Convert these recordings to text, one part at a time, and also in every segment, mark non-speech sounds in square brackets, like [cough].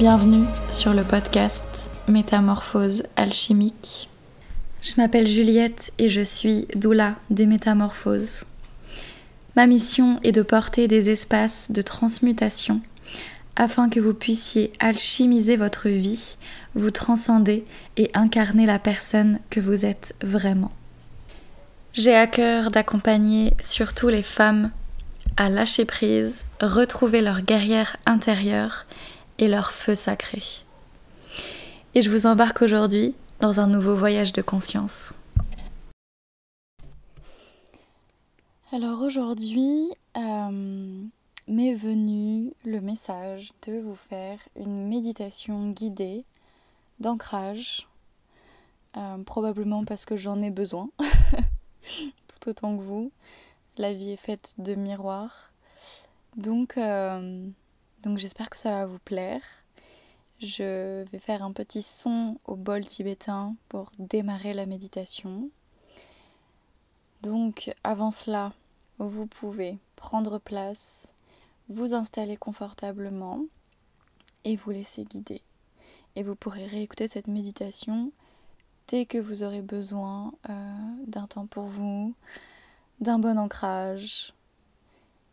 Bienvenue sur le podcast Métamorphose alchimique. Je m'appelle Juliette et je suis doula des métamorphoses. Ma mission est de porter des espaces de transmutation afin que vous puissiez alchimiser votre vie, vous transcender et incarner la personne que vous êtes vraiment. J'ai à cœur d'accompagner surtout les femmes à lâcher prise, retrouver leur guerrière intérieure et leur feu sacré. Et je vous embarque aujourd'hui dans un nouveau voyage de conscience. Alors aujourd'hui euh, m'est venu le message de vous faire une méditation guidée d'ancrage, euh, probablement parce que j'en ai besoin, [laughs] tout autant que vous. La vie est faite de miroirs. Donc, euh, donc j'espère que ça va vous plaire. Je vais faire un petit son au bol tibétain pour démarrer la méditation. Donc avant cela, vous pouvez prendre place, vous installer confortablement et vous laisser guider. Et vous pourrez réécouter cette méditation dès que vous aurez besoin euh, d'un temps pour vous, d'un bon ancrage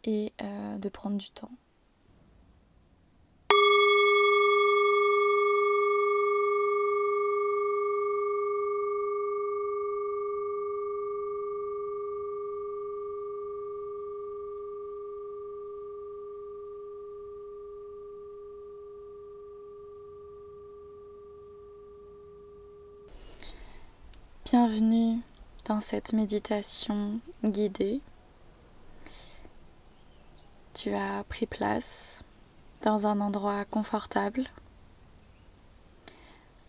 et euh, de prendre du temps. Bienvenue dans cette méditation guidée. Tu as pris place dans un endroit confortable,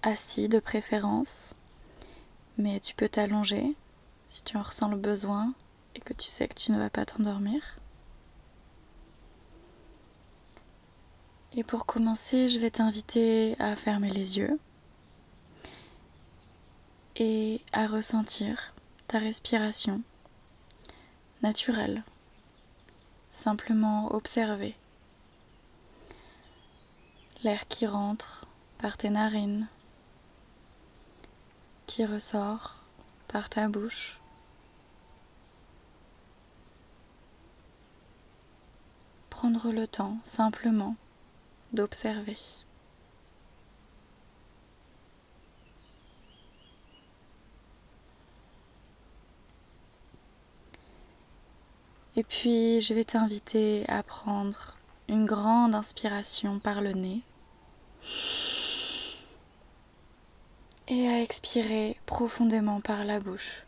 assis de préférence, mais tu peux t'allonger si tu en ressens le besoin et que tu sais que tu ne vas pas t'endormir. Et pour commencer, je vais t'inviter à fermer les yeux et à ressentir ta respiration naturelle. Simplement observer l'air qui rentre par tes narines, qui ressort par ta bouche. Prendre le temps simplement d'observer. Et puis je vais t'inviter à prendre une grande inspiration par le nez et à expirer profondément par la bouche.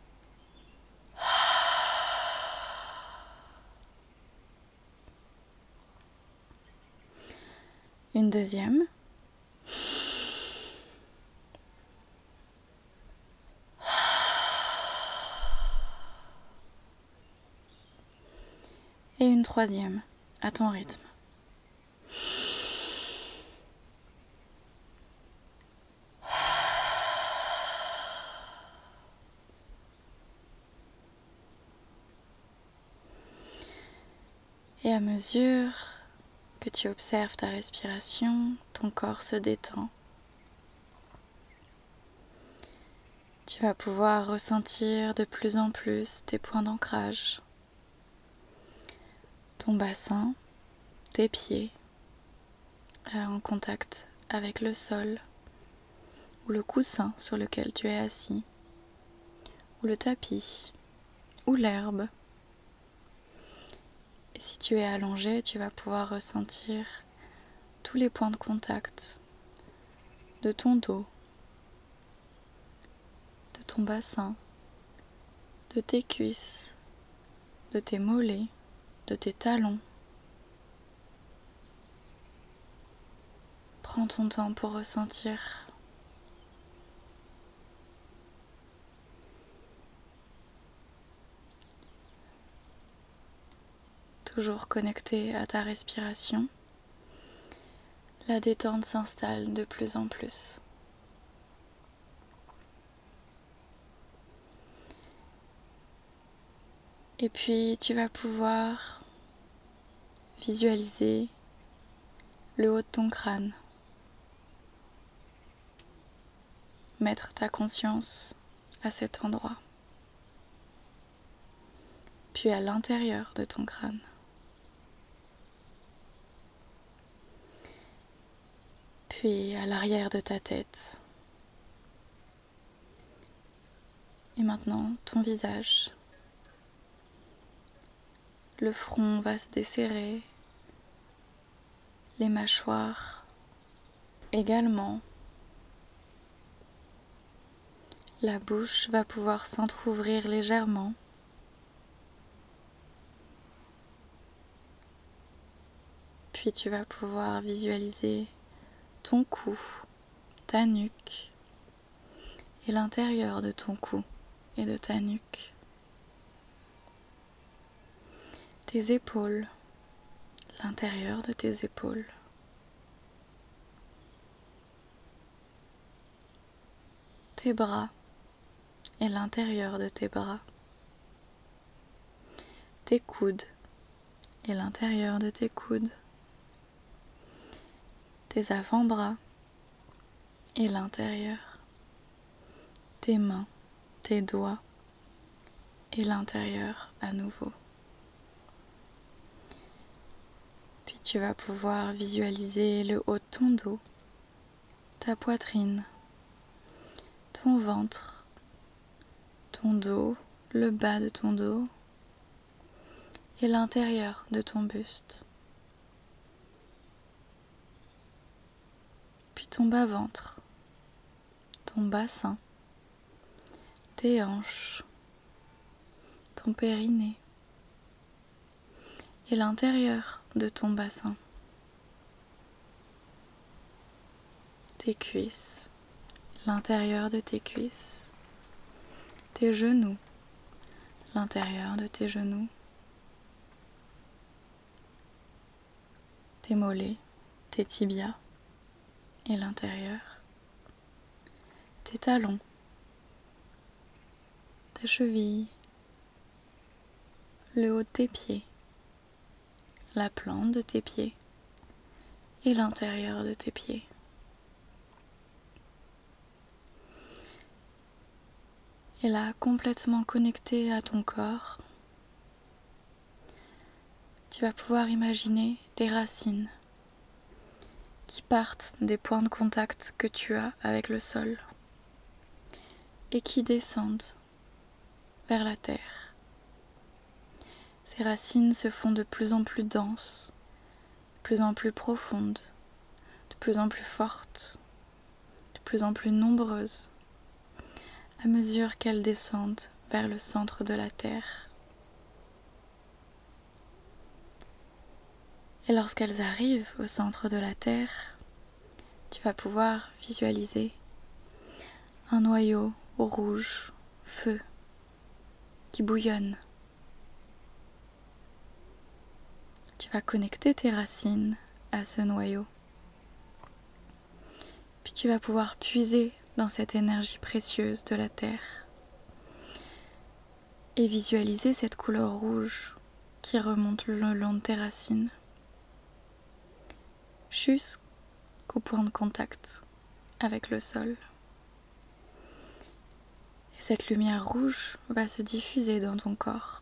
Une deuxième. et une troisième à ton rythme. Et à mesure que tu observes ta respiration, ton corps se détend. Tu vas pouvoir ressentir de plus en plus tes points d'ancrage ton bassin, tes pieds euh, en contact avec le sol ou le coussin sur lequel tu es assis ou le tapis ou l'herbe. Et si tu es allongé, tu vas pouvoir ressentir tous les points de contact de ton dos, de ton bassin, de tes cuisses, de tes mollets tes talons. Prends ton temps pour ressentir. Toujours connecté à ta respiration, la détente s'installe de plus en plus. Et puis tu vas pouvoir visualiser le haut de ton crâne, mettre ta conscience à cet endroit, puis à l'intérieur de ton crâne. puis à l'arrière de ta tête. Et maintenant, ton visage. Le front va se desserrer, les mâchoires également. La bouche va pouvoir s'entr'ouvrir légèrement. Puis tu vas pouvoir visualiser ton cou, ta nuque et l'intérieur de ton cou et de ta nuque. Tes épaules, l'intérieur de tes épaules. Tes bras et l'intérieur de tes bras. Tes coudes et l'intérieur de tes coudes tes avant-bras et l'intérieur, tes mains, tes doigts et l'intérieur à nouveau. Puis tu vas pouvoir visualiser le haut de ton dos, ta poitrine, ton ventre, ton dos, le bas de ton dos et l'intérieur de ton buste. ton bas-ventre, ton bassin, tes hanches, ton périnée l'intérieur de ton bassin, tes cuisses, l'intérieur de tes cuisses, tes genoux, l'intérieur de tes genoux, tes mollets, tes tibias et l'intérieur, tes talons, ta cheville, le haut de tes pieds, la plante de tes pieds et l'intérieur de tes pieds. Et là, complètement connecté à ton corps, tu vas pouvoir imaginer des racines qui partent des points de contact que tu as avec le sol et qui descendent vers la terre. Ces racines se font de plus en plus denses, de plus en plus profondes, de plus en plus fortes, de plus en plus nombreuses, à mesure qu'elles descendent vers le centre de la terre. Et lorsqu'elles arrivent au centre de la Terre, tu vas pouvoir visualiser un noyau rouge, feu, qui bouillonne. Tu vas connecter tes racines à ce noyau. Puis tu vas pouvoir puiser dans cette énergie précieuse de la Terre et visualiser cette couleur rouge qui remonte le long de tes racines jusqu'au point de contact avec le sol. Et cette lumière rouge va se diffuser dans ton corps,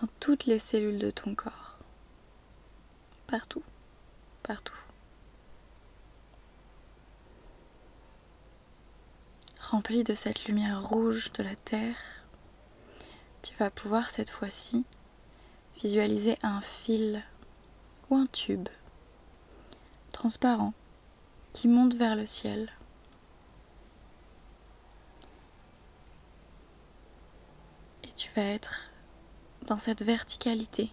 dans toutes les cellules de ton corps, partout, partout. Rempli de cette lumière rouge de la Terre, tu vas pouvoir cette fois-ci visualiser un fil ou un tube transparent qui monte vers le ciel. Et tu vas être dans cette verticalité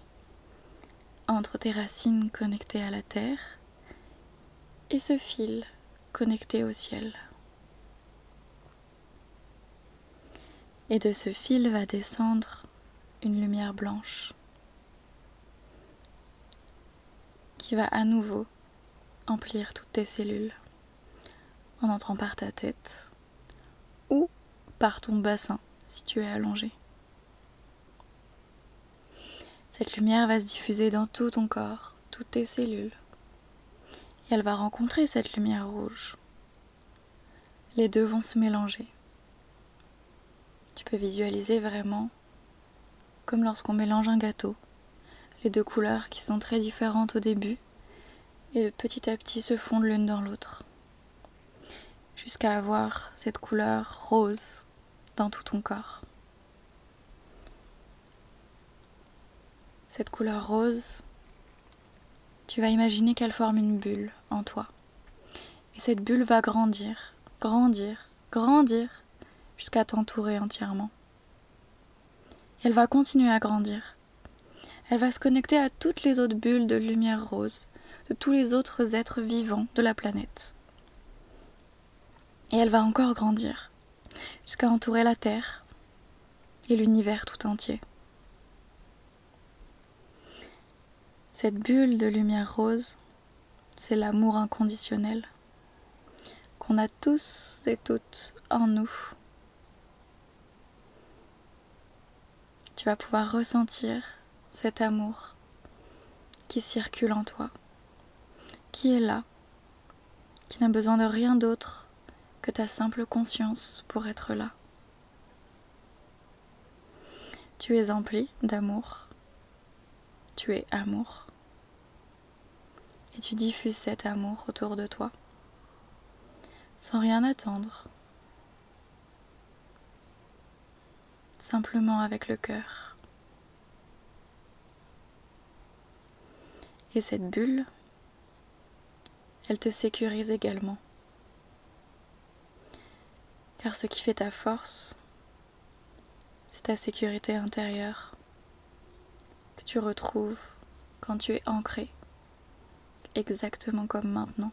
entre tes racines connectées à la terre et ce fil connecté au ciel. Et de ce fil va descendre une lumière blanche. qui va à nouveau emplir toutes tes cellules en entrant par ta tête ou par ton bassin si tu es allongé. Cette lumière va se diffuser dans tout ton corps, toutes tes cellules. Et elle va rencontrer cette lumière rouge. les deux vont se mélanger. Tu peux visualiser vraiment comme lorsqu'on mélange un gâteau, les deux couleurs qui sont très différentes au début et petit à petit se fondent l'une dans l'autre, jusqu'à avoir cette couleur rose dans tout ton corps. Cette couleur rose, tu vas imaginer qu'elle forme une bulle en toi. Et cette bulle va grandir, grandir, grandir, jusqu'à t'entourer entièrement. Elle va continuer à grandir. Elle va se connecter à toutes les autres bulles de lumière rose, de tous les autres êtres vivants de la planète. Et elle va encore grandir, jusqu'à entourer la Terre et l'univers tout entier. Cette bulle de lumière rose, c'est l'amour inconditionnel qu'on a tous et toutes en nous. Tu vas pouvoir ressentir cet amour qui circule en toi, qui est là, qui n'a besoin de rien d'autre que ta simple conscience pour être là. Tu es empli d'amour. Tu es amour. Et tu diffuses cet amour autour de toi, sans rien attendre, simplement avec le cœur. Et cette bulle, elle te sécurise également. Car ce qui fait ta force, c'est ta sécurité intérieure que tu retrouves quand tu es ancré, exactement comme maintenant.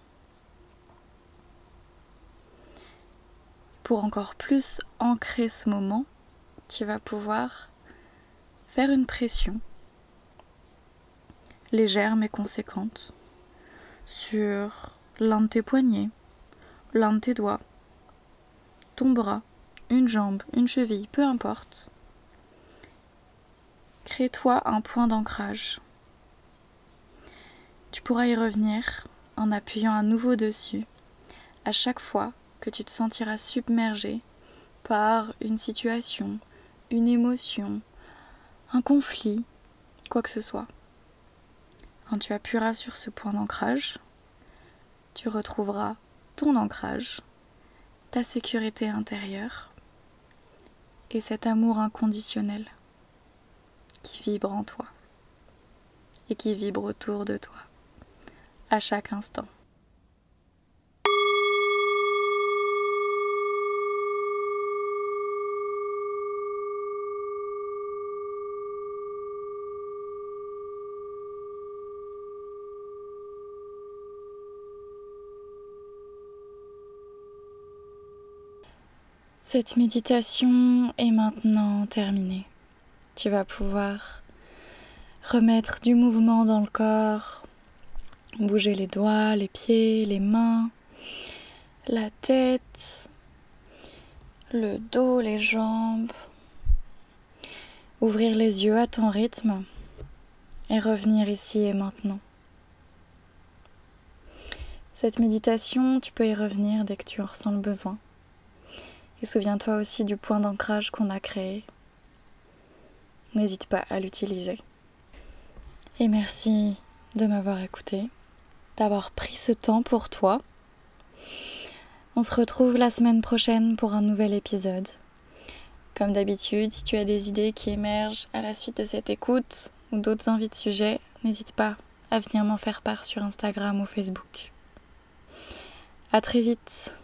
Pour encore plus ancrer ce moment, tu vas pouvoir faire une pression légère mais conséquente sur l'un de tes poignets, l'un de tes doigts, ton bras, une jambe, une cheville, peu importe. Crée-toi un point d'ancrage. Tu pourras y revenir en appuyant à nouveau dessus à chaque fois que tu te sentiras submergé par une situation, une émotion, un conflit, quoi que ce soit. Quand tu appuieras sur ce point d'ancrage, tu retrouveras ton ancrage, ta sécurité intérieure et cet amour inconditionnel qui vibre en toi et qui vibre autour de toi à chaque instant. Cette méditation est maintenant terminée. Tu vas pouvoir remettre du mouvement dans le corps, bouger les doigts, les pieds, les mains, la tête, le dos, les jambes. Ouvrir les yeux à ton rythme et revenir ici et maintenant. Cette méditation, tu peux y revenir dès que tu en ressens le besoin. Et souviens-toi aussi du point d'ancrage qu'on a créé. N'hésite pas à l'utiliser. Et merci de m'avoir écouté, d'avoir pris ce temps pour toi. On se retrouve la semaine prochaine pour un nouvel épisode. Comme d'habitude, si tu as des idées qui émergent à la suite de cette écoute ou d'autres envies de sujets, n'hésite pas à venir m'en faire part sur Instagram ou Facebook. À très vite